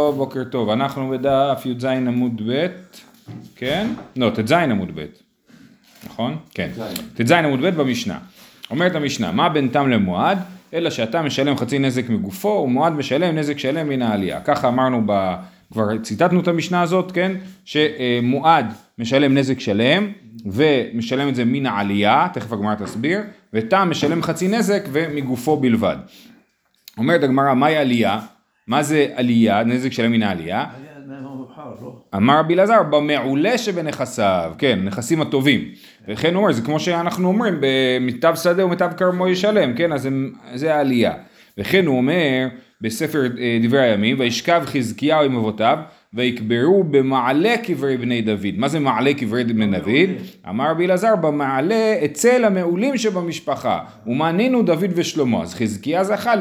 טוב, בוקר טוב, אנחנו בדף י"ז עמוד ב', כן? לא, ט"ז עמוד ב', נכון? כן. ט"ז עמוד ב' במשנה. אומרת המשנה, מה בין תם למועד? אלא שאתה משלם חצי נזק מגופו ומועד משלם נזק שלם מן העלייה. ככה אמרנו, ב... כבר ציטטנו את המשנה הזאת, כן? שמועד משלם נזק שלם ומשלם את זה מן העלייה, תכף הגמרא תסביר, ותם משלם חצי נזק ומגופו בלבד. אומרת הגמרא, מהי עלייה? מה זה עלייה, נזק שלם מן העלייה? אמר רבי אלעזר, במעולה שבנכסיו, כן, נכסים הטובים. וכן הוא אומר, זה כמו שאנחנו אומרים, במיטב שדה ומיטב כרמו ישלם, כן, אז זה העלייה. וכן הוא אומר, בספר אה, דברי הימים, וישכב חזקיהו עם אבותיו, ויקברו במעלה קברי בני דוד. מה זה מעלה קברי בני דוד? אמר רבי אלעזר, במעלה אצל המעולים שבמשפחה. ומנינו דוד ושלמה. אז חזקיה זכה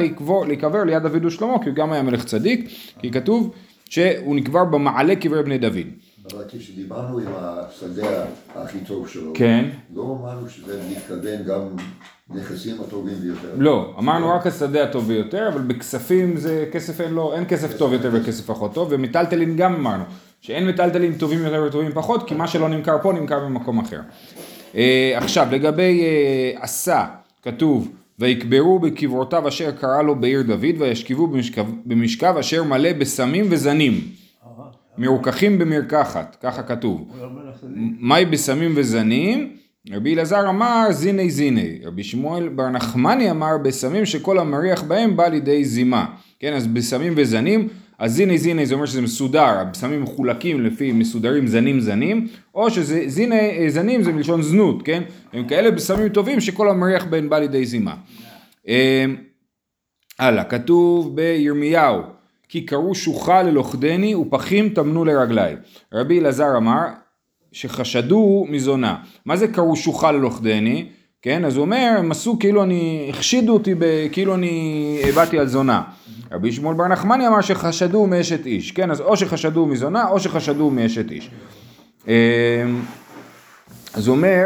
להיקבר ליד דוד ושלמה, כי הוא גם היה מלך צדיק, כי כתוב שהוא נקבר במעלה קברי בני דוד. אבל כשדיברנו עם השדה הכי טוב שלו, כן. לא אמרנו שזה מתכוון גם נכסים הטובים ביותר. לא, אמרנו רק השדה הטוב ביותר, אבל בכספים זה כסף אין לו, אין כסף טוב יותר וכסף פחות טוב, ומיטלטלין גם אמרנו, שאין מיטלטלין טובים יותר וטובים פחות, כי מה שלא נמכר פה נמכר במקום אחר. אה, עכשיו, לגבי אה, עשה, כתוב, ויקברו בקברותיו אשר קרא לו בעיר דוד, וישכבו במשכב, במשכב אשר מלא בסמים וזנים. מרוככים במרקחת, ככה כתוב. מהי בסמים וזנים? רבי אלעזר אמר זיני זיני, רבי שמואל בר נחמני אמר בסמים שכל המריח בהם בא לידי זימה, כן אז בסמים וזנים, אז זיני זיני זה אומר שזה מסודר, הבשמים מחולקים לפי מסודרים זנים זנים, או שזה זיני זנים זה מלשון זנות, כן, הם כאלה בסמים טובים שכל המריח בהם בא לידי זימה. הלאה, כתוב בירמיהו כי קראו שוחה ללוכדני ופחים טמנו לרגלי. רבי אלעזר אמר שחשדו מזונה. מה זה קראו שוחה ללוכדני? כן, אז הוא אומר, הם עשו כאילו אני, החשידו אותי, ב, כאילו אני הבאתי על זונה. רבי שמואל בר נחמני אמר שחשדו מאשת איש, כן, אז או שחשדו מזונה או שחשדו מאשת איש. אז הוא אומר,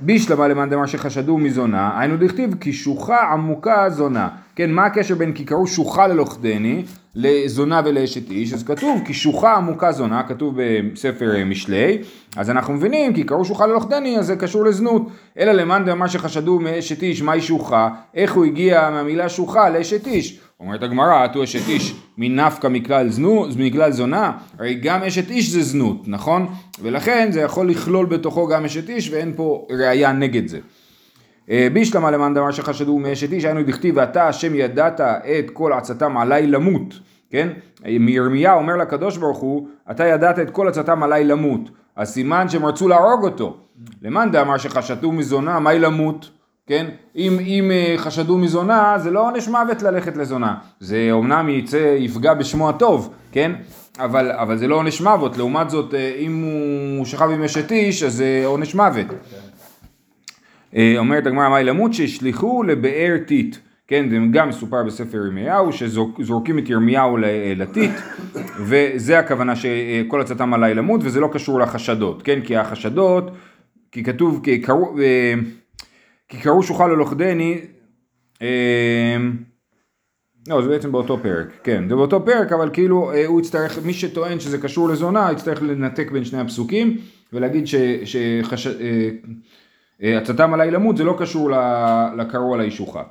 בישלמה למאן דמר שחשדו מזונה, היינו דכתיב כי שוחה עמוקה זונה. כן, מה הקשר בין כי קראו שוחה ללוכדני לזונה ולאשת איש? אז כתוב כי שוחה עמוקה זונה, כתוב בספר משלי, אז אנחנו מבינים כי קראו שוחה ללוכדני אז זה קשור לזנות. אלא למאן דמר שחשדו מאשת איש, מהי שוחה? איך הוא הגיע מהמילה שוחה לאשת איש? אומרת הגמרא, עטו אשת איש מנפקא מכלל מכלל זונה, הרי גם אשת איש זה זנות, נכון? ולכן זה יכול לכלול בתוכו גם אשת איש ואין פה ראייה נגד זה. בישלמה למאן דמר שחשדו מאשת איש, היינו דכתיב ואתה השם ידעת את כל עצתם עליי למות, כן? מירמיה אומר לקדוש ברוך הוא, אתה ידעת את כל עצתם עליי למות, אז סימן שהם רצו להרוג אותו. למאן דמר שחשדו מזונה, מהי למות? כן? אם, אם חשדו מזונה, זה לא עונש מוות ללכת לזונה. זה אומנם יצא, יפגע בשמו הטוב, כן? אבל, אבל זה לא עונש מוות. לעומת זאת, אם הוא שכב עם אשת איש, אז זה עונש מוות. אומרת הגמרא, מהי למות? שהשליכו לבאר טיט. כן, זה גם מסופר בספר ירמיהו, שזורקים את ירמיהו לטיט, וזה הכוונה שכל עצתם עליי למות, וזה לא קשור לחשדות, כן? כי החשדות, כי כתוב, כי קראו... כי קראו שוחה ללוכדני, לא זה בעצם באותו פרק, כן זה באותו פרק אבל כאילו הוא יצטרך, מי שטוען שזה קשור לזונה יצטרך לנתק בין שני הפסוקים ולהגיד שעצתם עליי למות זה לא קשור לקראו עליי שוחה.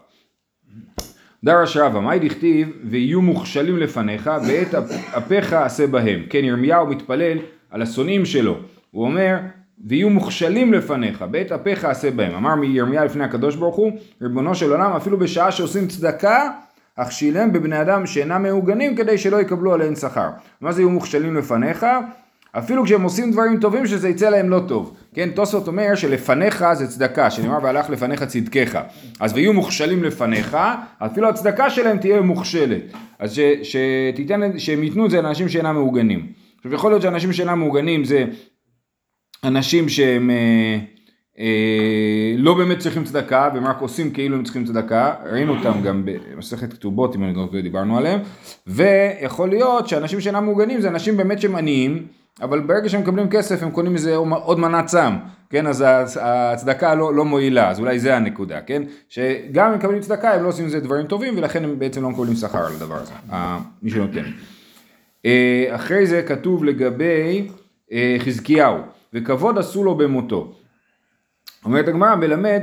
דרש רבא, מאי דכתיב ויהיו מוכשלים לפניך ואת אפיך עשה בהם, כן ירמיהו מתפלל על השונאים שלו, הוא אומר ויהיו מוכשלים לפניך, בית אפיך עשה בהם. אמר מירמיה לפני הקדוש ברוך הוא, ריבונו של עולם, אפילו בשעה שעושים צדקה, אכשילם בבני אדם שאינם מעוגנים כדי שלא יקבלו עליהם שכר. מה זה יהיו מוכשלים לפניך? אפילו כשהם עושים דברים טובים שזה יצא להם לא טוב. כן, תוספות אומר שלפניך זה צדקה, שנאמר והלך לפניך צדקך. אז ויהיו מוכשלים לפניך, אפילו הצדקה שלהם תהיה מוכשלת. אז ש, שתיתן, שהם ייתנו את זה לאנשים שאינם מעוגנים. עכשיו יכול להיות שאנשים שאינם מעוגנים זה אנשים שהם אה, אה, לא באמת צריכים צדקה והם רק עושים כאילו הם צריכים צדקה, ראינו אותם גם במסכת כתובות אם אני לא דיברנו עליהם, ויכול להיות שאנשים שאינם מוגנים זה אנשים באמת שהם עניים, אבל ברגע שהם מקבלים כסף הם קונים מזה עוד מנת צם, כן, אז הצדקה לא, לא מועילה, אז אולי זה הנקודה, כן, שגם אם מקבלים צדקה הם לא עושים מזה דברים טובים ולכן הם בעצם לא מקבלים שכר על הדבר הזה, מי שנותן. אה, אחרי זה כתוב לגבי אה, חזקיהו, וכבוד עשו לו במותו. אומרת הגמרא מלמד,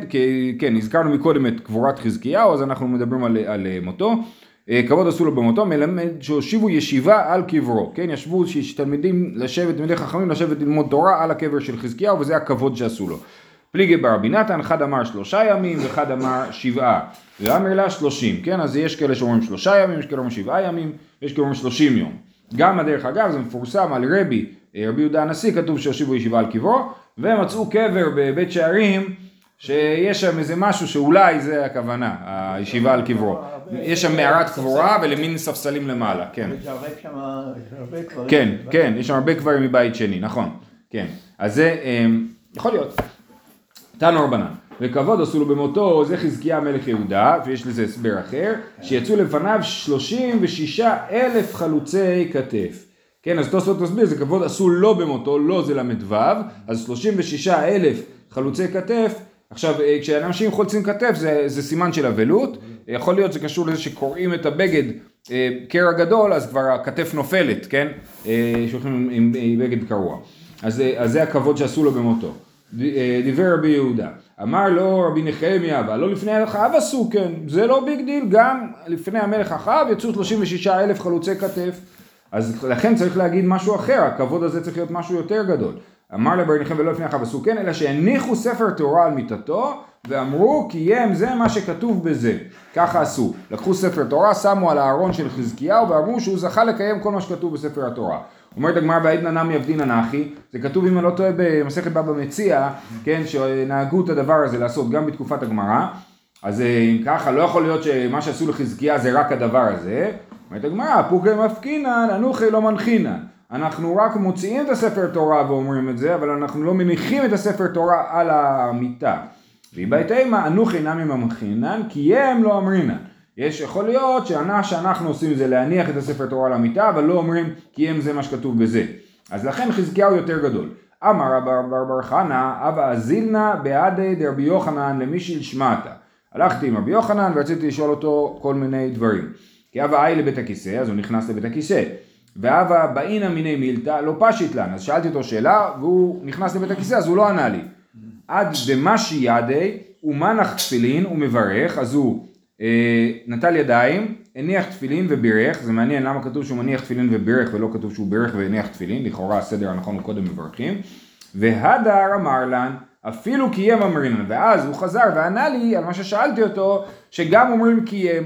כן, הזכרנו מקודם את קבורת חזקיהו, אז אנחנו מדברים על, על מותו. אה, כבוד עשו לו במותו, מלמד שהושיבו ישיבה על קברו, כן, ישבו תלמידים לשבת, תלמידי חכמים לשבת ללמוד תורה על הקבר של חזקיהו, וזה הכבוד שעשו לו. פליגי ברבי נתן, אחד אמר שלושה ימים ואחד אמר שבעה, ואמר לה שלושים, כן, אז יש כאלה שאומרים שלושה ימים, יש כאלה שאומרים שבעה ימים, יש כאלה שאומרים שלושים יום. גם הדרך אגב זה מפורסם על רבי, אה, רבי יהודה הנשיא, כתוב שהושיבו ישיבה על קברו, ומצאו קבר בבית שערים שיש שם איזה משהו שאולי זה הכוונה, הישיבה על קברו. יש שם מערת קבורה ולמין ספסלים למעלה, כן. כן, כן, יש שם הרבה קברים מבית שני, נכון, כן. אז זה אמ, יכול להיות. תנו רבנן. וכבוד עשו לו במותו, זה חזקיה מלך יהודה, ויש לזה הסבר אחר, שיצאו לפניו 36 אלף חלוצי כתף. כן, אז תוספות תסביר, זה כבוד עשו לו במותו, לא זה ל"ו, אז 36 אלף חלוצי כתף עכשיו, אה, כשאנשים חולצים כתף זה, זה סימן של אבלות, יכול להיות זה קשור לזה שקוראים את הבגד אה, קרע גדול, אז כבר הכתף נופלת, כן? אה, שהולכים עם, עם בגד קרוע. אז, אז זה הכבוד שעשו לו במותו. דברי רבי יהודה, אמר לו רבי נחמיה, אבל לא לפני אחאב עשו כן, זה לא big deal, גם לפני המלך אחאב יצאו 36 אלף חלוצי כתף, אז לכן צריך להגיד משהו אחר, הכבוד הזה צריך להיות משהו יותר גדול. אמר לו רבי נחמיה והלא לפני אחאב עשו כן, אלא שהניחו ספר תורה על מיטתו ואמרו קיים זה מה שכתוב בזה. ככה עשו. לקחו ספר תורה, שמו על הארון של חזקיהו ואמרו שהוא זכה לקיים כל מה שכתוב בספר התורה. אומרת הגמרא בעדנא נמי עבדינא נחי, זה כתוב אם אני לא טועה במסכת בבא מציע, כן, שנהגו את הדבר הזה לעשות גם בתקופת הגמרא, אז אה, אם ככה לא יכול להיות שמה שעשו לחזקיה זה רק הדבר הזה, אומרת הגמרא, פוקי מפקינן, אנוכי לא מנחינן. אנחנו רק מוציאים את הספר תורה ואומרים את זה, אבל אנחנו לא מניחים את הספר תורה על המיטה. ואיבאי תימא, אנוכי נמי ממחינן, כי הם לא אמרינן. יש, יכול להיות שאנחנו עושים זה להניח את הספר תורה על המיטה, אבל לא אומרים כי הם זה מה שכתוב בזה. אז לכן חזקיהו יותר גדול. אמר רב בר חנא, אבא אזילנא בעדי דרבי יוחנן למישיל שמעתה. הלכתי עם רבי יוחנן ורציתי לשאול אותו כל מיני דברים. כי אבא אי לבית הכיסא, אז הוא נכנס לבית הכיסא. והווה באינה מיני מילתא לא פשיט לן, אז שאלתי אותו שאלה והוא נכנס לבית הכיסא אז הוא לא ענה לי. עד דמשי ידי ומנח תפילין ומברך, אז הוא אה, נטל ידיים, הניח תפילין ובירך, זה מעניין למה כתוב שהוא מניח תפילין ובירך ולא כתוב שהוא בירך והניח תפילין, לכאורה הסדר הנכון הוא קודם מברכים, והדר אמר לן אפילו קיים אמרינן, ואז הוא חזר וענה לי על מה ששאלתי אותו, שגם אומרים קיים,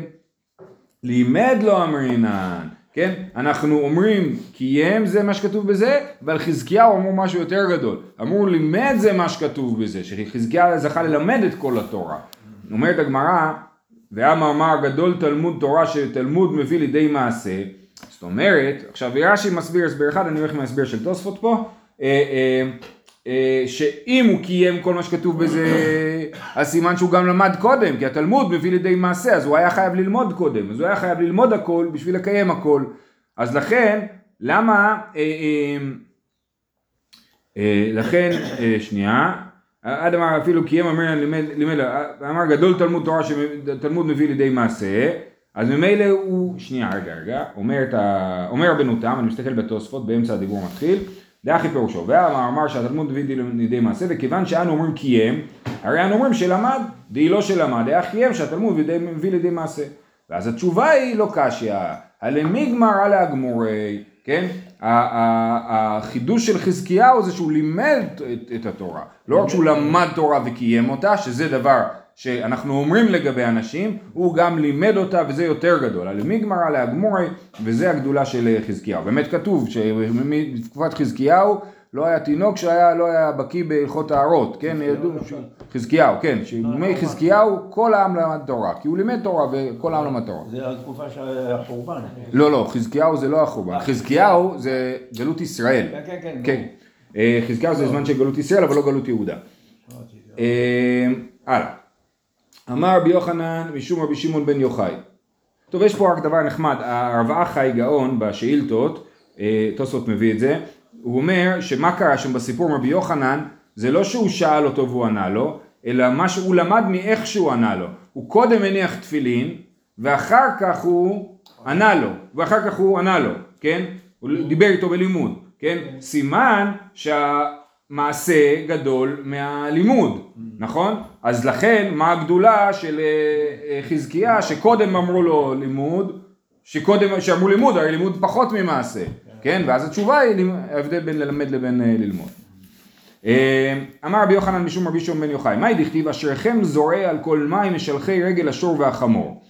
לימד לו אמרינן, כן? אנחנו אומרים קיים זה מה שכתוב בזה, ועל חזקיהו אמרו משהו יותר גדול. אמרו לימד זה מה שכתוב בזה, שחזקיהו זכה ללמד את כל התורה. אומרת הגמרא, והמאמר גדול תלמוד תורה שתלמוד מביא לידי מעשה. זאת אומרת, עכשיו רש"י מסביר הסבר אחד, אני הולך עם ההסבר של תוספות פה. אה, שאם הוא קיים כל מה שכתוב בזה, אז סימן שהוא גם למד קודם, כי התלמוד מביא לידי מעשה, אז הוא היה חייב ללמוד קודם, אז הוא היה חייב ללמוד הכל בשביל לקיים הכל. אז לכן, למה, אה, אה, אה, לכן, אה, שנייה, עד אמר אפילו קיים אמר לימד, אמר גדול תלמוד תורה שתלמוד מביא לידי מעשה, אז ממילא הוא, שנייה רגע רגע, אומר, ה, אומר רבנו תם, אני מסתכל בתוספות באמצע הדיבור מתחיל, דאחי פירושו, והמאמר שהתלמוד מביא לידי מעשה, וכיוון שאנו אומרים קיים, הרי אנו אומרים שלמד, די לא שלמד, דאח קיים שהתלמוד מביא לידי מעשה. ואז התשובה היא לא קשיא, הלמי גמרא להגמורי, כן? החידוש של חזקיהו זה שהוא לימד את התורה, לא רק שהוא למד תורה וקיים אותה, שזה דבר שאנחנו אומרים לגבי אנשים, הוא גם לימד אותה וזה יותר גדול. על מי גמרא להגמורי וזה הגדולה של חזקיהו. באמת כתוב שבתקופת חזקיהו לא היה תינוק שהיה לא היה בקיא בהלכות טהרות, כן, ידעו, חזקיהו, כן, שבימי חזקיהו כל העם למד תורה, כי הוא לימד תורה וכל העם למד תורה. זה התקופה של החורבן. לא, לא, חזקיהו זה לא החורבן, חזקיהו זה גלות ישראל. כן, כן, כן. כן, אה, חזקיהו זה זמן של גלות ישראל אבל לא גלות יהודה. אה, הלאה. אמר רבי יוחנן משום רבי שמעון בן יוחאי. טוב, יש פה רק דבר נחמד, הרב אחי גאון בשאילתות, אה, תוספות מביא את זה, הוא אומר שמה קרה שם בסיפור עם רבי יוחנן, זה לא שהוא שאל אותו והוא ענה לו, אלא מה שהוא למד מאיך שהוא ענה לו. הוא קודם הניח תפילין, ואחר כך הוא ענה לו, ואחר כך הוא ענה לו, כן? הוא דיבר איתו בלימוד, כן? סימן שהמעשה גדול מהלימוד, נכון? אז לכן, מה הגדולה של אה, אה, חזקיה, שקודם אמרו לו לימוד, שקודם, שאמרו לימוד, הרי לימוד פחות ממעשה, כן? ואז התשובה היא ההבדל בין ללמד לבין אה, ללמוד. אמר רבי יוחנן משום רבי שמעון בן יוחאי, מהי דכתיב אשריכם זורע על כל מים משלחי רגל השור והחמור.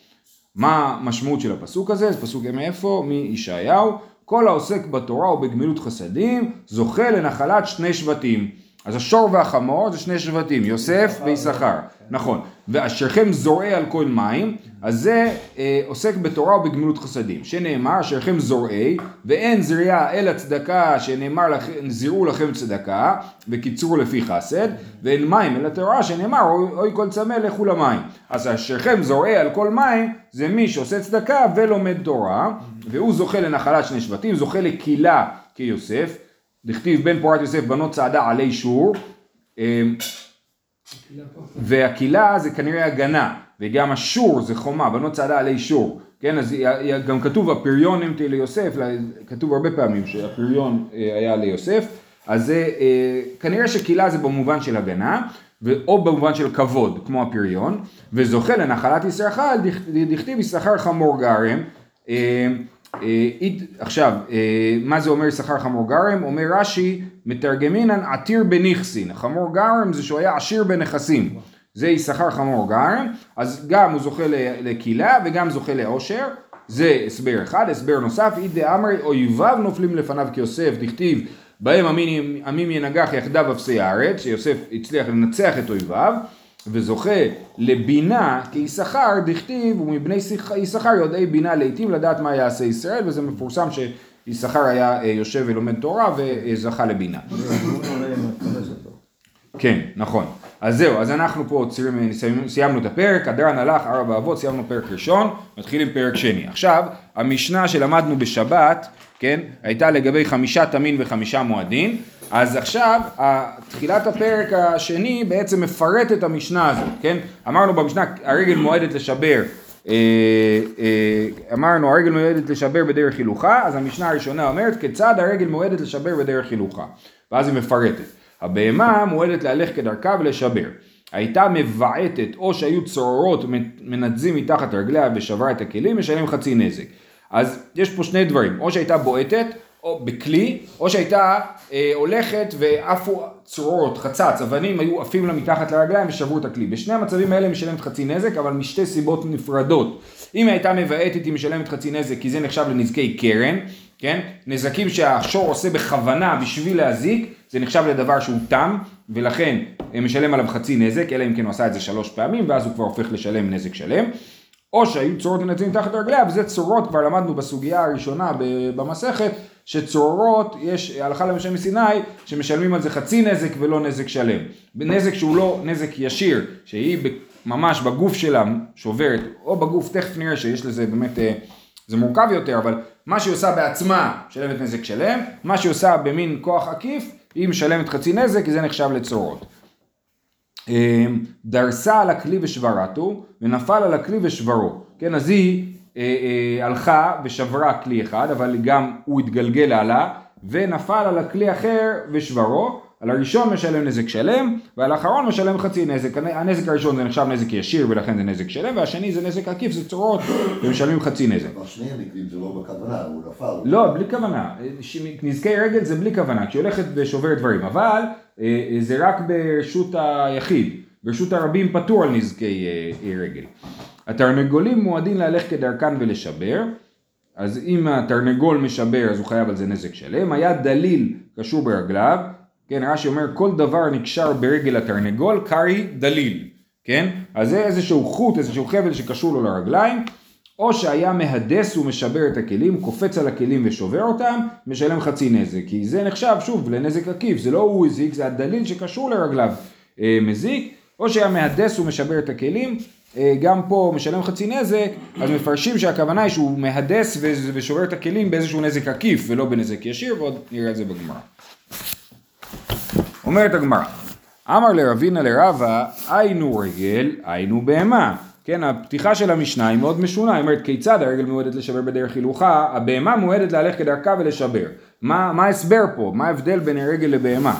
מה המשמעות של הפסוק הזה? זה פסוק מאיפה? מישעיהו. כל העוסק בתורה ובגמילות חסדים זוכה לנחלת שני שבטים. אז השור והחמור זה שני שבטים, יוסף ויששכר, נכון. ואשריכם זורע על כל מים, אז זה אה, עוסק בתורה ובגמילות חסדים. שנאמר אשריכם זורעי, ואין זריעה אלא צדקה, שנאמר לכם, זרעו לכם צדקה, וקיצרו לפי חסד, ואין מים אלא תורה, שנאמר אוי, אוי כל צמא לכו למים. אז אשריכם זורעי על כל מים, זה מי שעושה צדקה ולומד תורה, והוא זוכה לנחלת שני שבטים, זוכה לקהילה כיוסף. דכתיב בן פורת יוסף בנות צעדה עלי שור אמ, והקהילה זה כנראה הגנה וגם השור זה חומה בנות צעדה עלי שור כן? אז גם כתוב הפריון נמתי ליוסף כתוב הרבה פעמים שהפריון אה, היה ליוסף אז זה אה, כנראה שקהילה זה במובן של הגנה או במובן של כבוד כמו הפריון וזוכה לנחלת יששכר דכ- דכתיב יששכר חמור גרם אה, עכשיו, אה, מה זה אומר יששכר חמור גרם? אומר רש"י, מתרגמינן עתיר בנכסין. חמור גרם זה שהוא היה עשיר בנכסים. זה יששכר חמור גרם, אז גם הוא זוכה לקהילה וגם זוכה לעושר. זה הסבר אחד, הסבר נוסף, אי דאמרי אויביו נופלים לפניו כיוסף, דכתיב בהם עמים ינגח יחדיו אפסי הארץ, שיוסף הצליח לנצח את אויביו. וזוכה לבינה כיששכר, דכתיב, ומבני יששכר יודעי בינה לעתים לדעת מה יעשה ישראל, וזה מפורסם שיששכר היה אה, יושב ולומד תורה וזכה לבינה. כן, נכון. אז זהו, אז אנחנו פה ציירים, סיימנו, סיימנו את הפרק, הדרן הלך, ארבע אבות, סיימנו פרק ראשון, מתחילים פרק שני. עכשיו, המשנה שלמדנו בשבת, כן, הייתה לגבי חמישה תמין וחמישה מועדין, אז עכשיו, תחילת הפרק השני בעצם מפרט את המשנה הזאת, כן? אמרנו במשנה, הרגל מועדת לשבר, אה, אה, אמרנו הרגל מועדת לשבר בדרך הילוכה, אז המשנה הראשונה אומרת כיצד הרגל מועדת לשבר בדרך הילוכה, ואז היא מפרטת. הבהמה מועדת להלך כדרכה ולשבר. הייתה מבעטת או שהיו צרורות מנתזים מתחת רגליה ושברה את הכלים, משלם חצי נזק. אז יש פה שני דברים, או שהייתה בועטת או בכלי, או שהייתה אה, הולכת ועפו צרורות, חצץ, אבנים היו עפים לה מתחת לרגליים ושברו את הכלי. בשני המצבים האלה משלמת חצי נזק, אבל משתי סיבות נפרדות. אם היא הייתה מבעטת היא משלמת חצי נזק, כי זה נחשב לנזקי קרן, כן? נזקים שהשור עושה בכוונה בשביל להזיק, זה נחשב לדבר שהוא תם, ולכן אה, משלם עליו חצי נזק, אלא אם כן הוא עשה את זה שלוש פעמים, ואז הוא כבר הופך לשלם נזק שלם. או שהיו צורות מנצלים תחת רגליה, וזה צורות, כבר למדנו בסוגיה הראשונה במסכת, שצורות, יש הלכה למשה מסיני, שמשלמים על זה חצי נזק ולא נזק שלם. נזק שהוא לא נזק ישיר, שהיא ממש בגוף שלה שוברת, או בגוף, תכף נראה שיש לזה באמת, אה, זה מורכב יותר, אבל מה שהיא עושה בעצמה משלמת נזק שלם, מה שהיא עושה במין כוח עקיף, היא משלמת חצי נזק, כי זה נחשב לצורות. אמ, דרסה על הכלי ושברתו, ונפל על הכלי ושברו. כן, אז היא אה, אה, הלכה ושברה כלי אחד, אבל גם הוא התגלגל הלאה, ונפל על הכלי אחר ושברו. על הראשון משלם נזק שלם, ועל האחרון משלם חצי נזק. הנזק הראשון זה נחשב נזק ישיר ולכן זה נזק שלם, והשני זה נזק עקיף, זה צורות, ומשלמים חצי נזק. בשני המקרים זה לא בכוונה, הוא נפל. לא, בלי כוונה. ש- נזקי רגל זה בלי כוונה, כשהיא הולכת ושוברת דברים, אבל אה, זה רק ברשות היחיד, ברשות הרבים פטור על נזקי אה, אה, רגל. התרנגולים מועדים להלך כדרכן ולשבר, אז אם התרנגול משבר אז הוא חייב על זה נזק שלם, היה דליל קשור ברגליו, כן, רש"י אומר כל דבר נקשר ברגל התרנגול קרעי דליל, כן, אז זה איזשהו חוט, איזשהו חבל שקשור לו לרגליים, או שהיה מהדס ומשבר את הכלים, קופץ על הכלים ושובר אותם, משלם חצי נזק, כי זה נחשב שוב לנזק עקיף, זה לא הוא הזיק, זה הדליל שקשור לרגליו אה, מזיק, או שהיה מהדס ומשבר את הכלים, אה, גם פה משלם חצי נזק, אז מפרשים שהכוונה היא שהוא מהדס ושובר את הכלים באיזשהו נזק עקיף ולא בנזק ישיר, ועוד נראה את זה בגמרא. אומרת הגמרא, אמר לרבינה לרבה, היינו רגל, היינו בהמה. כן, הפתיחה של המשנה היא מאוד משונה, היא אומרת כיצד הרגל מועדת לשבר בדרך הילוכה, הבהמה מועדת להלך כדרכה ולשבר. מה, מה ההסבר פה? מה ההבדל בין הרגל לבהמה?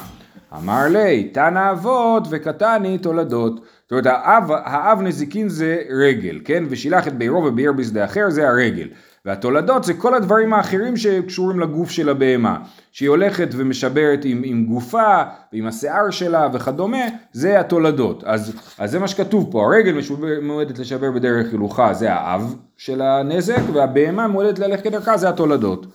אמר לי, תנא אבות וקטני תולדות. זאת אומרת, האב, האב נזיקין זה רגל, כן? ושילח את בעירו וביער בשדה אחר זה הרגל. והתולדות זה כל הדברים האחרים שקשורים לגוף של הבהמה. שהיא הולכת ומשברת עם, עם גופה ועם השיער שלה וכדומה, זה התולדות. אז, אז זה מה שכתוב פה, הרגל מועדת לשבר בדרך הילוכה, זה האב של הנזק, והבהמה מועדת ללכת כדרכה, זה התולדות.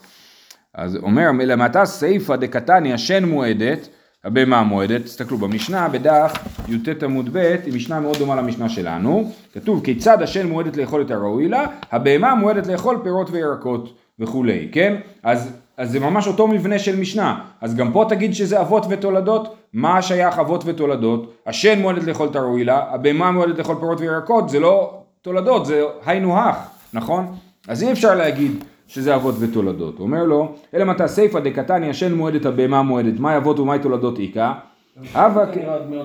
אז אומר, למטה סיפא דקתני השן מועדת, הבהמה המועדת, תסתכלו במשנה, בדף י"ט עמוד ב', היא משנה מאוד דומה למשנה שלנו, כתוב כיצד השן מועדת לאכול את הראוי לה, הבהמה מועדת לאכול פירות וירקות וכולי, כן? אז, אז זה ממש אותו מבנה של משנה, אז גם פה תגיד שזה אבות ותולדות, מה שייך אבות ותולדות? השן מועדת לאכול את הראוי לה, הבהמה מועדת לאכול פירות וירקות, זה לא תולדות, זה היינו הך, נכון? אז אי אפשר להגיד שזה אבות ותולדות. הוא אומר לו, אלא מטה סיפא דקתני השן מועדת הבהמה מועדת, מהי אבות ומהי תולדות איכא?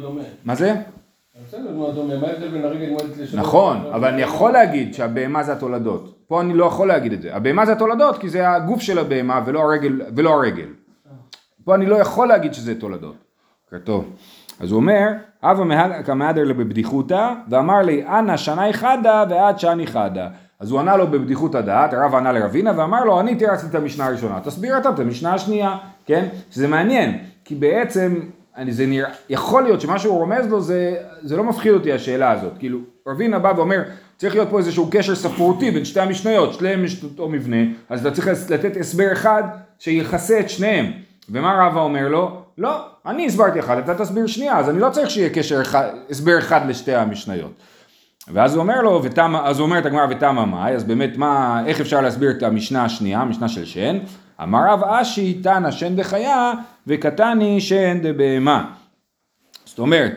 דומה. מה זה? נכון, אבל אני יכול להגיד שהבהמה זה התולדות. פה אני לא יכול להגיד את זה. הבהמה זה התולדות כי זה הגוף של הבהמה ולא הרגל. ולא הרגל. פה אני לא יכול להגיד שזה תולדות. אוקיי, טוב. אז הוא אומר, הווה כמהדר לו בבדיחותא, ואמר לי, אנא שני חדה ועד שני חדה. אז הוא ענה לו בבדיחות הדעת, הרב ענה לרבינה ואמר לו, אני תירצתי את המשנה הראשונה, תסביר אתה את המשנה השנייה, כן? שזה מעניין, כי בעצם, אני, זה נראה, יכול להיות שמה שהוא רומז לו זה, זה לא מפחיד אותי השאלה הזאת, כאילו, רבינה בא ואומר, צריך להיות פה איזשהו קשר ספרותי בין שתי המשניות, שניהם יש אותו מבנה, אז אתה צריך לתת הסבר אחד שיכסה את שניהם. ומה רבא אומר לו? לא, אני הסברתי אחד, אתה תסביר שנייה, אז אני לא צריך שיהיה קשר אחד, הסבר אחד לשתי המשניות. ואז הוא אומר לו, ותמה, אז הוא אומר את הגמרא ותמה מאי, אז באמת מה, איך אפשר להסביר את המשנה השנייה, המשנה של שן? אמר רב אשי תנא שן דחיה וקטני שן דבהמה. זאת אומרת,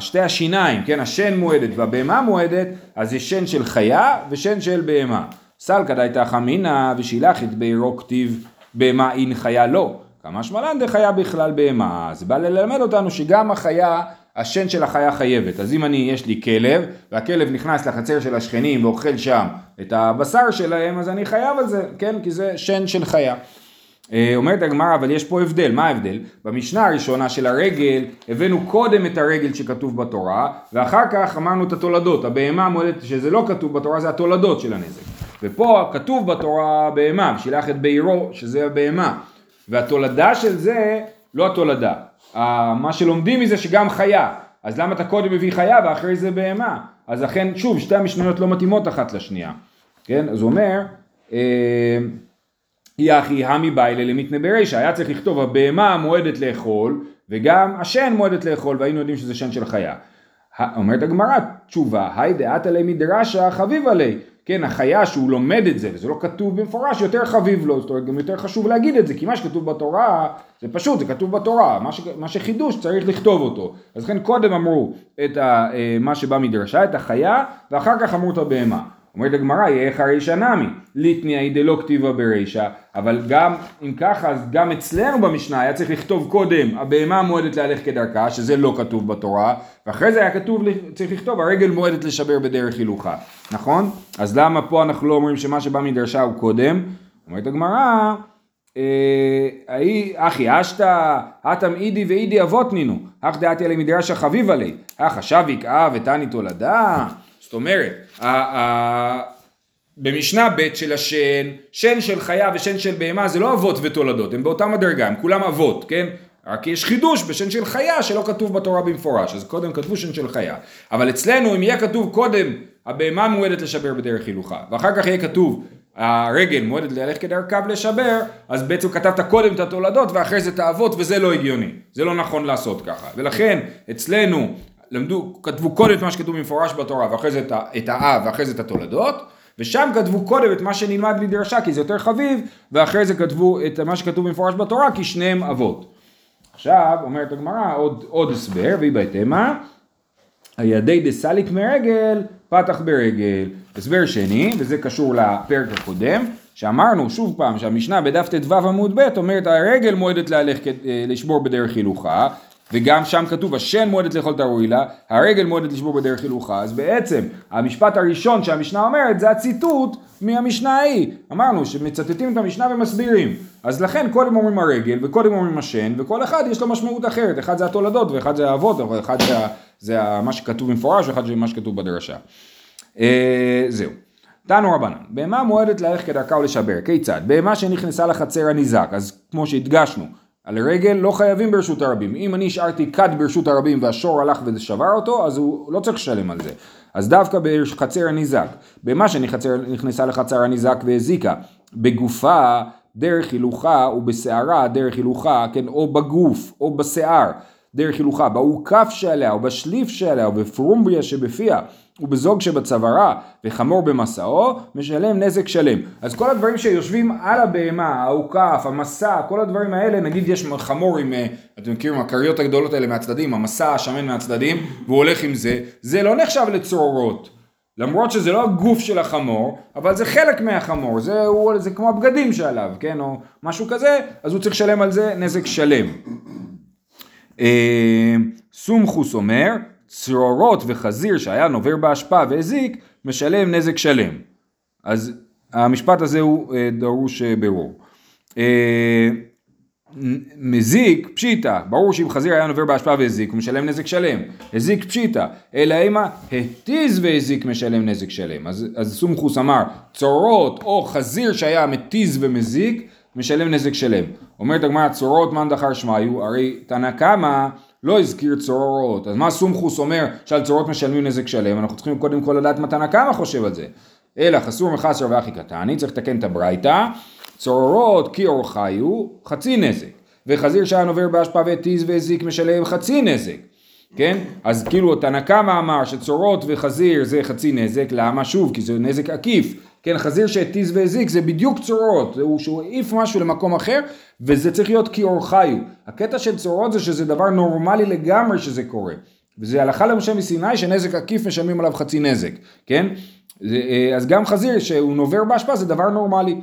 שתי השיניים, כן, השן מועדת והבהמה מועדת, אז יש שן של חיה ושן של בהמה. סלקא דייתא אמינא ושילח את בעירו כתיב בהמה אין חיה לא. כמה שמלן דחיה בכלל בהמה. זה בא ללמד אותנו שגם החיה השן של החיה חייבת. אז אם אני, יש לי כלב, והכלב נכנס לחצר של השכנים ואוכל שם את הבשר שלהם, אז אני חייב על זה, כן? כי זה שן של חיה. אה, אומרת הגמרא, אבל יש פה הבדל, מה ההבדל? במשנה הראשונה של הרגל, הבאנו קודם את הרגל שכתוב בתורה, ואחר כך אמרנו את התולדות. הבהמה מועדת שזה לא כתוב בתורה, זה התולדות של הנזק. ופה כתוב בתורה בהמה, שילח את בעירו, שזה הבהמה. והתולדה של זה, לא התולדה. מה שלומדים מזה שגם חיה. אז למה אתה קודם מביא חיה ואחרי זה בהמה? אז לכן, שוב, שתי המשניות לא מתאימות אחת לשנייה. כן? אז הוא אומר, יחי המי ביילה למתנה ברישא, היה צריך לכתוב הבהמה מועדת לאכול וגם השן מועדת לאכול והיינו יודעים שזה שן של חיה. אומרת הגמרא, תשובה, היי דעתה לי מדרשה חביב עלי. כן, החיה שהוא לומד את זה, וזה לא כתוב במפורש, יותר חביב לו, זאת אומרת, גם יותר חשוב להגיד את זה, כי מה שכתוב בתורה, זה פשוט, זה כתוב בתורה, מה, ש, מה שחידוש צריך לכתוב אותו. אז לכן קודם אמרו את ה, מה שבא מדרשה, את החיה, ואחר כך אמרו את הבהמה. אומרת הגמרא, יהיה חרישא נמי, ליטניה דלא כתיבה ברישא, אבל גם, אם ככה, אז גם אצלנו במשנה היה צריך לכתוב קודם, הבהמה מועדת להלך כדרכה, שזה לא כתוב בתורה, ואחרי זה היה כתוב, צריך לכתוב, הרגל מועדת לשבר בדרך הילוכה, נכון? אז למה פה אנחנו לא אומרים שמה שבא מדרשה הוא קודם? אומרת הגמרא, אחי אשתא, אטם אידי ואידי אבות נינו, אך דעתי עלי מדרשה חביב עלי, אך השביק אה ותני תולדה, זאת אומרת, במשנה ב' של השן, שן של חיה ושן של בהמה זה לא אבות ותולדות, הם באותם הדרגה, הם כולם אבות, כן? רק יש חידוש בשן של חיה שלא כתוב בתורה במפורש, אז קודם כתבו שן של חיה. אבל אצלנו אם יהיה כתוב קודם הבהמה מועדת לשבר בדרך הילוכה, ואחר כך יהיה כתוב הרגל מועדת ללכת כדרכה ולשבר, אז בעצם כתבת קודם את התולדות ואחרי זה את האבות וזה לא הגיוני, זה לא נכון לעשות ככה. ולכן אצלנו למדו, כתבו קודם את מה שכתוב במפורש בתורה ואחרי זה את, את האב ואחרי זה את התולדות ושם כתבו קודם את מה שנלמד מדרשה כי זה יותר חביב ואחרי זה כתבו את מה שכתוב במפורש בתורה כי שניהם אבות. עכשיו אומרת הגמרא עוד, עוד הסבר והיא בהתאמה הידי דסליק מרגל, פתח ברגל. הסבר שני, וזה קשור לפרק הקודם, שאמרנו שוב פעם שהמשנה בדף ט"ו עמוד ב' אומרת הרגל מועדת להלך אה, לשבור בדרך הילוכה, וגם שם כתוב השן מועדת לאכול את הראוי לה, הרגל מועדת לשבור בדרך הילוכה, אז בעצם המשפט הראשון שהמשנה אומרת זה הציטוט מהמשנה ההיא. אמרנו שמצטטים את המשנה ומסבירים, אז לכן קודם אומרים הרגל וקודם אומרים השן, וכל אחד יש לו משמעות אחרת, אחד זה התולדות ואחד זה האבות, ואחד זה, זה מה שכתוב במפורש ואחד זה מה שכתוב בדרשה. אה, זהו. תנו רבנן, בהמה מועדת ללכת כדרכה ולשבר, כיצד? בהמה שנכנסה לחצר הניזק, אז כמו שהדגשנו, על רגל לא חייבים ברשות הרבים, אם אני השארתי כד ברשות הרבים והשור הלך ושבר אותו, אז הוא לא צריך לשלם על זה. אז דווקא בחצר הניזק, בהמה שנכנסה לחצר הניזק והזיקה, בגופה דרך הילוכה ובשערה דרך הילוכה, כן, או בגוף או בשיער דרך הילוכה, באוכף שעליה או בשליף שעליה או בפרומבריה שבפיה ובזוג שבצווארה וחמור במסעו, משלם נזק שלם. אז כל הדברים שיושבים על הבהמה, האוכף, המסע, כל הדברים האלה, נגיד יש חמור עם, אה, אתם מכירים, הכריות הגדולות האלה מהצדדים, המסע השמן מהצדדים, והוא הולך עם זה, זה לא נחשב לצרורות. למרות שזה לא הגוף של החמור, אבל זה חלק מהחמור, זה, הוא, זה כמו הבגדים שעליו, כן, או משהו כזה, אז הוא צריך לשלם על זה נזק שלם. אה, סומכוס אומר, צרורות וחזיר שהיה נובר באשפה והזיק, משלם נזק שלם. אז המשפט הזה הוא אה, דרוש אה, ברור. מזיק פשיטא, ברור שאם חזיר היה נובר באשפה והזיק, הוא משלם נזק שלם. הזיק פשיטא, אלא אימה התיז והזיק משלם נזק שלם. אז, אז סומכוס אמר, צורות או חזיר שהיה מתיז ומזיק, משלם נזק שלם. אומרת הגמרא, צורות מאן דחר שמיו, הרי תנא קמא לא הזכיר צורות, אז מה סומכוס אומר שעל צורות משלמים נזק שלם? אנחנו צריכים קודם כל לדעת מה תנא קמא חושב על זה. אלא חסור מחסר ואחי קטני, צריך לתקן את הברייתא, צורות כי אורחיו, חצי נזק, וחזיר שהיה נובר באשפה והתיז והזיק משלם חצי נזק. כן? אז כאילו תנא קמא אמר שצורות וחזיר זה חצי נזק, למה? שוב, כי זה נזק עקיף. כן, חזיר שהתיז והזיק זה בדיוק צורות, הוא שהוא העיף משהו למקום אחר, וזה צריך להיות כי אורחיו. הקטע של צורות זה שזה דבר נורמלי לגמרי שזה קורה. וזה הלכה למשה מסיני שנזק עקיף משלמים עליו חצי נזק, כן? זה, אה, אז גם חזיר שהוא נובר באשפה זה דבר נורמלי.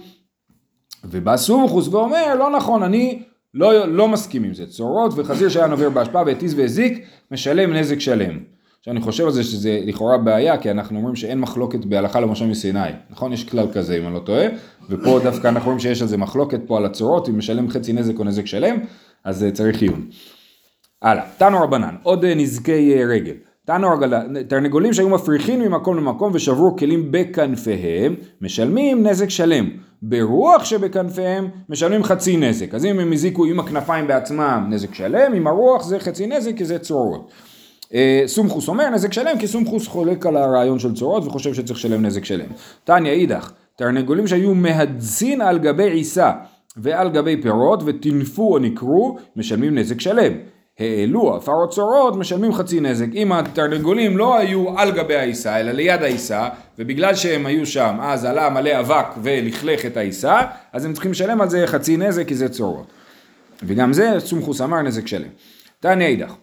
ובא סומכוס ואומר, לא נכון, אני לא, לא מסכים עם זה. צורות וחזיר שהיה נובר באשפה והתיז והזיק, משלם נזק שלם. עכשיו אני חושב על זה שזה לכאורה בעיה, כי אנחנו אומרים שאין מחלוקת בהלכה למשה מסיני. נכון? יש כלל כזה אם אני לא טועה, ופה דווקא אנחנו רואים שיש על זה מחלוקת פה על הצורות, אם משלם חצי נזק או נזק שלם, אז אה, צריך עיון. הלאה, תנו רבנן, עוד אה, נזקי אה, רגל. תנו רגל, תרנגולים שהיו מפריחים ממקום למקום ושברו כלים בכנפיהם, משלמים נזק שלם. ברוח שבכנפיהם משלמים חצי נזק. אז אם הם הזיקו עם הכנפיים בעצמם נזק שלם, עם הרוח זה חצי נזק כי זה צרורות. אה, סומכוס אומר נזק שלם כי סומכוס חולק על הרעיון של צורות וחושב שצריך לשלם נזק שלם. תניא אידך, תרנגולים שהיו מהדסין על גבי עיסה ועל גבי פירות וטינפו או נקרו, משלמים נזק שלם. העלו הפרות צורות, משלמים חצי נזק. אם התרנגולים לא היו על גבי העיסה, אלא ליד העיסה, ובגלל שהם היו שם, אז עלה מלא אבק ולכלך את העיסה, אז הם צריכים לשלם על זה חצי נזק, כי זה צורות. וגם זה סומכוס אמר נזק שלם. תניא אידך.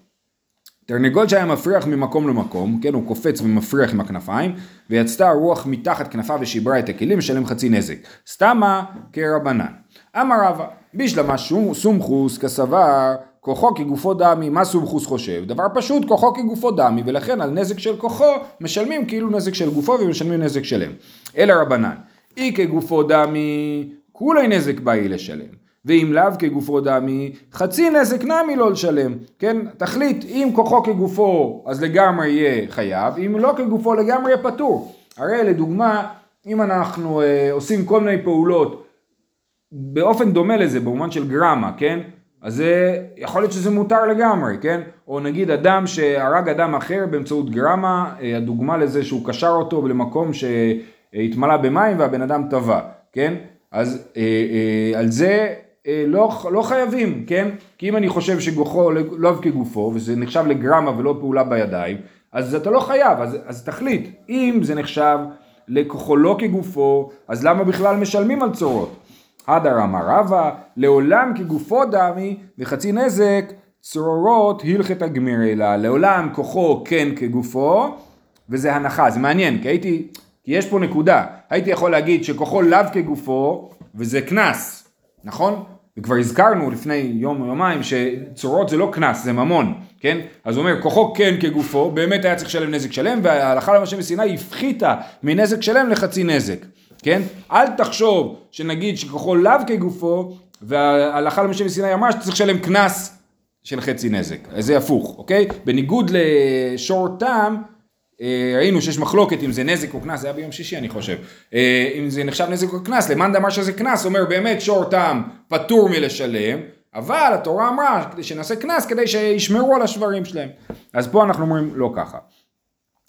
תרנגול שהיה מפריח ממקום למקום, כן, הוא קופץ ומפריח עם הכנפיים, ויצתה הרוח מתחת כנפיו ושיברה את הכלים, משלם חצי נזק. סתמה כרבנן. אמר רבא, בשלמה סומכוס כסבר, כוחו כגופו דמי, מה סומכוס חושב? דבר פשוט, כוחו כגופו דמי, ולכן על נזק של כוחו משלמים כאילו נזק של גופו ומשלמים נזק שלם. אלא רבנן, אי כגופו דמי, כולי נזק באי לשלם. ואם לאו כגופו דמי, חצי נזק נמי לא לשלם, כן? תחליט, אם כוחו כגופו, אז לגמרי יהיה חייב, אם לא כגופו לגמרי יהיה פטור. הרי לדוגמה, אם אנחנו אה, עושים כל מיני פעולות באופן דומה לזה, במובן של גרמה, כן? אז זה, יכול להיות שזה מותר לגמרי, כן? או נגיד אדם שהרג אדם אחר באמצעות גרמה, אה, הדוגמה לזה שהוא קשר אותו למקום שהתמלא במים והבן אדם טבע, כן? אז אה, אה, על זה לא, לא חייבים, כן? כי אם אני חושב שגוחו לא כגופו, וזה נחשב לגרמה ולא פעולה בידיים, אז אתה לא חייב, אז, אז תחליט. אם זה נחשב לכוחו לא כגופו, אז למה בכלל משלמים על צורות? הדר אמר רבא, לעולם כגופו דמי וחצי נזק צרורות הלכתא גמירי לה, לעולם כוחו כן כגופו, וזה הנחה, זה מעניין, כי הייתי, כי יש פה נקודה, הייתי יכול להגיד שכוחו לאו כגופו, וזה קנס, נכון? וכבר הזכרנו לפני יום או יומיים שצורות זה לא קנס, זה ממון, כן? אז הוא אומר, כוחו כן כגופו, באמת היה צריך לשלם נזק שלם, וההלכה למשה מסיני הפחיתה מנזק שלם לחצי נזק, כן? אל תחשוב שנגיד שכוחו לאו כגופו, וההלכה למשה מסיני אמרה שצריך לשלם קנס של חצי נזק, זה הפוך, אוקיי? בניגוד לשור תם, אה, ראינו שיש מחלוקת אם זה נזק או קנס, זה היה ביום שישי אני חושב, אה, אם זה נחשב נזק או קנס, למאן דאמר שזה קנס, אומר באמת שור תם פטור מלשלם, אבל התורה אמרה כדי שנעשה קנס כדי שישמרו על השברים שלהם, אז פה אנחנו אומרים לא ככה.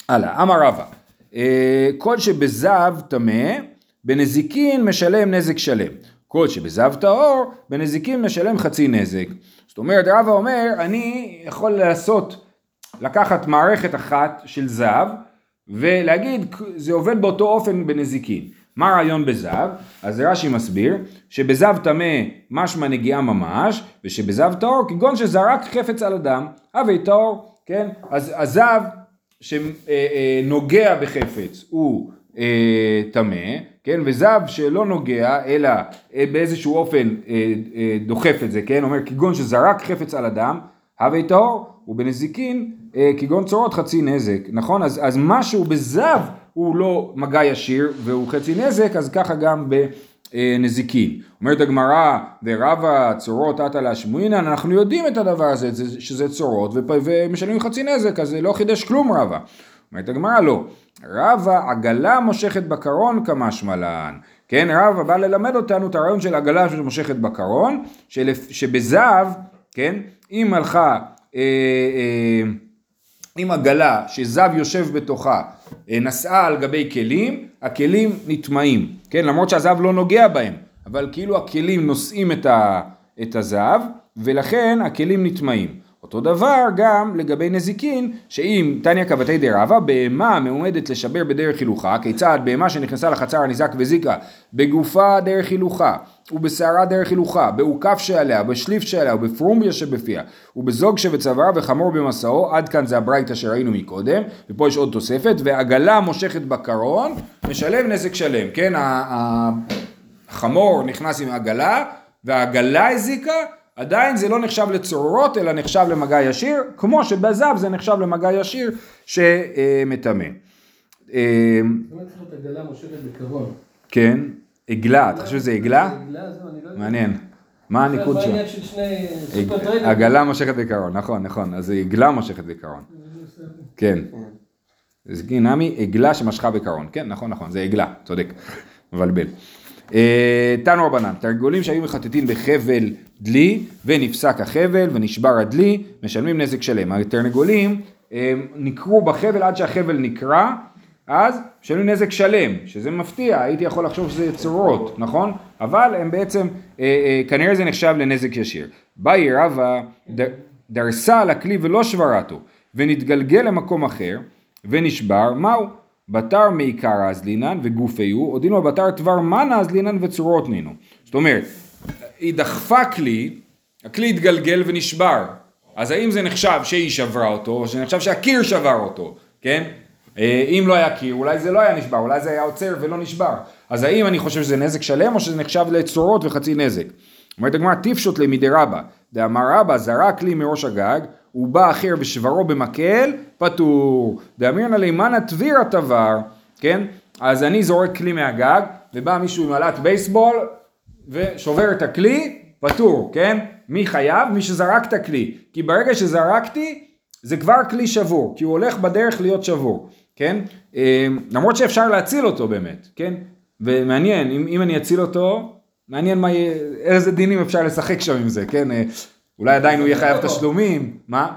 הלאה, אמר רבא, אה, כל שבזב טמא, בנזיקין משלם נזק שלם. כל שבזב טהור, בנזיקין משלם חצי נזק. זאת אומרת, רבא אומר, אני יכול לעשות לקחת מערכת אחת של זב ולהגיד זה עובד באותו אופן בנזיקין. מה הרעיון בזב? אז רש"י מסביר שבזב טמא משמע נגיעה ממש ושבזב טהור כגון שזרק חפץ על אדם אבי טהור כן אז הזב שנוגע בחפץ הוא אה, טמא כן וזב שלא נוגע אלא אה, באיזשהו אופן אה, דוחף את זה כן אומר כגון שזרק חפץ על אדם הווי טהור ובנזיקין אה, כגון צורות חצי נזק, נכון? אז, אז משהו בזב הוא לא מגע ישיר והוא חצי נזק, אז ככה גם בנזיקין. אומרת הגמרא, ורבה צורות עטה להשמועינן, אנחנו יודעים את הדבר הזה, שזה צורות, ומשלמים חצי נזק, אז זה לא חידש כלום רבה. אומרת הגמרא, לא. רבה עגלה מושכת בקרון כמשמע לן. כן, רבה בא ללמד אותנו את הרעיון של עגלה שמושכת בקרון, שלפ... שבזב, כן, אם הלכה אה, אה, אם עגלה שזב יושב בתוכה אה, נסעה על גבי כלים, הכלים נטמעים, כן? למרות שהזב לא נוגע בהם, אבל כאילו הכלים נושאים את, ה, את הזב, ולכן הכלים נטמעים. אותו דבר גם לגבי נזיקין, שאם תניא כבתי דרבה, בהמה מעומדת לשבר בדרך הילוכה, כיצד? בהמה שנכנסה לחצר הנזק וזיקה, בגופה דרך הילוכה, ובשערה דרך הילוכה, בעוקף שעליה, בשליף שעליה, ובפרומביה שבפיה, ובזוג שבצווארה וחמור במסעו, עד כאן זה הברייתא שראינו מקודם, ופה יש עוד תוספת, ועגלה מושכת בקרון, משלם נזק שלם, כן, החמור נכנס עם עגלה, והעגלה הזיקה, עדיין זה לא נחשב לצרורות אלא נחשב למגע ישיר, כמו שבזב זה נחשב למגע ישיר שמטמא. אה, כן, עגלה, אתה חושב שזה עגלה? מעניין. מה הניקוד שלו? עגלה מושכת בעיקרון, נכון, נכון, אז עגלה מושכת בעיקרון. כן. זה נמי עגלה שמשכה בעיקרון, כן, נכון, נכון, זה עגלה, צודק, מבלבל. אה, תנו רבנן, תרגולים שהיו מחטטים בחבל דלי ונפסק החבל ונשבר הדלי, משלמים נזק שלם. התרנגולים נקרו בחבל עד שהחבל נקרע, אז משלמים נזק שלם, שזה מפתיע, הייתי יכול לחשוב שזה צורות, נכון? אבל הם בעצם, אה, אה, כנראה זה נחשב לנזק ישיר. באי רבא דרסה על הכלי ולא שברתו, ונתגלגל למקום אחר, ונשבר, מהו? בתר מעיקר אזלינן וגופי הוא, עודינו בתר תבר מנה אזלינן וצורות נינו. זאת אומרת, היא דחפה כלי, הכלי התגלגל ונשבר. אז האם זה נחשב שהיא שברה אותו, או שנחשב שהקיר שבר אותו, כן? אה, אם לא היה קיר, אולי זה לא היה נשבר, אולי זה היה עוצר ולא נשבר. אז האם אני חושב שזה נזק שלם, או שזה נחשב לצורות וחצי נזק? אומרת הגמרא, טיפשות למידי רבא, דאמר רבא זרק לי מראש הגג, הוא בא אחר ושברו במקל, פטור. דאמירנא לימנא טביר התבר, כן? אז אני זורק כלי מהגג, ובא מישהו עם עלת בייסבול, ושובר את הכלי, פטור, כן? מי חייב? מי שזרק את הכלי. כי ברגע שזרקתי, זה כבר כלי שבור, כי הוא הולך בדרך להיות שבור, כן? אה, למרות שאפשר להציל אותו באמת, כן? ומעניין, אם, אם אני אציל אותו, מעניין מה, איזה דינים אפשר לשחק שם עם זה, כן? אה, אולי עדיין הוא יהיה חייב תשלומים, מה?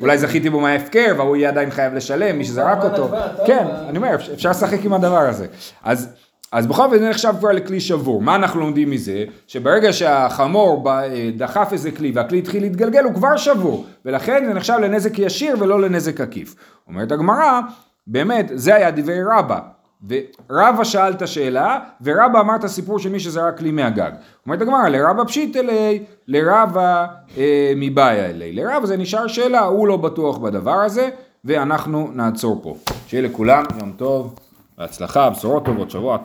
אולי זכיתי בו מההפקר והוא יהיה עדיין חייב לשלם, מי שזרק אותו. כן, אני אומר, אפשר לשחק עם הדבר הזה. אז... אז בכל זאת זה נחשב כבר לכלי שבור. מה אנחנו לומדים מזה? שברגע שהחמור דחף איזה כלי והכלי התחיל להתגלגל הוא כבר שבור, ולכן זה נחשב לנזק ישיר ולא לנזק עקיף. אומרת הגמרא, באמת, זה היה דברי רבא. ורבא שאל את השאלה, ורבא אמר את הסיפור של מי שזרק כלי מהגג. אומרת הגמרא, לרבא פשיט אלי, לרבא אה, מבעיה אלי. לרבא זה נשאר שאלה, הוא לא בטוח בדבר הזה, ואנחנו נעצור פה. שיהיה לכולם יום טוב, בהצלחה, בשורות טובות, שבוע טוב.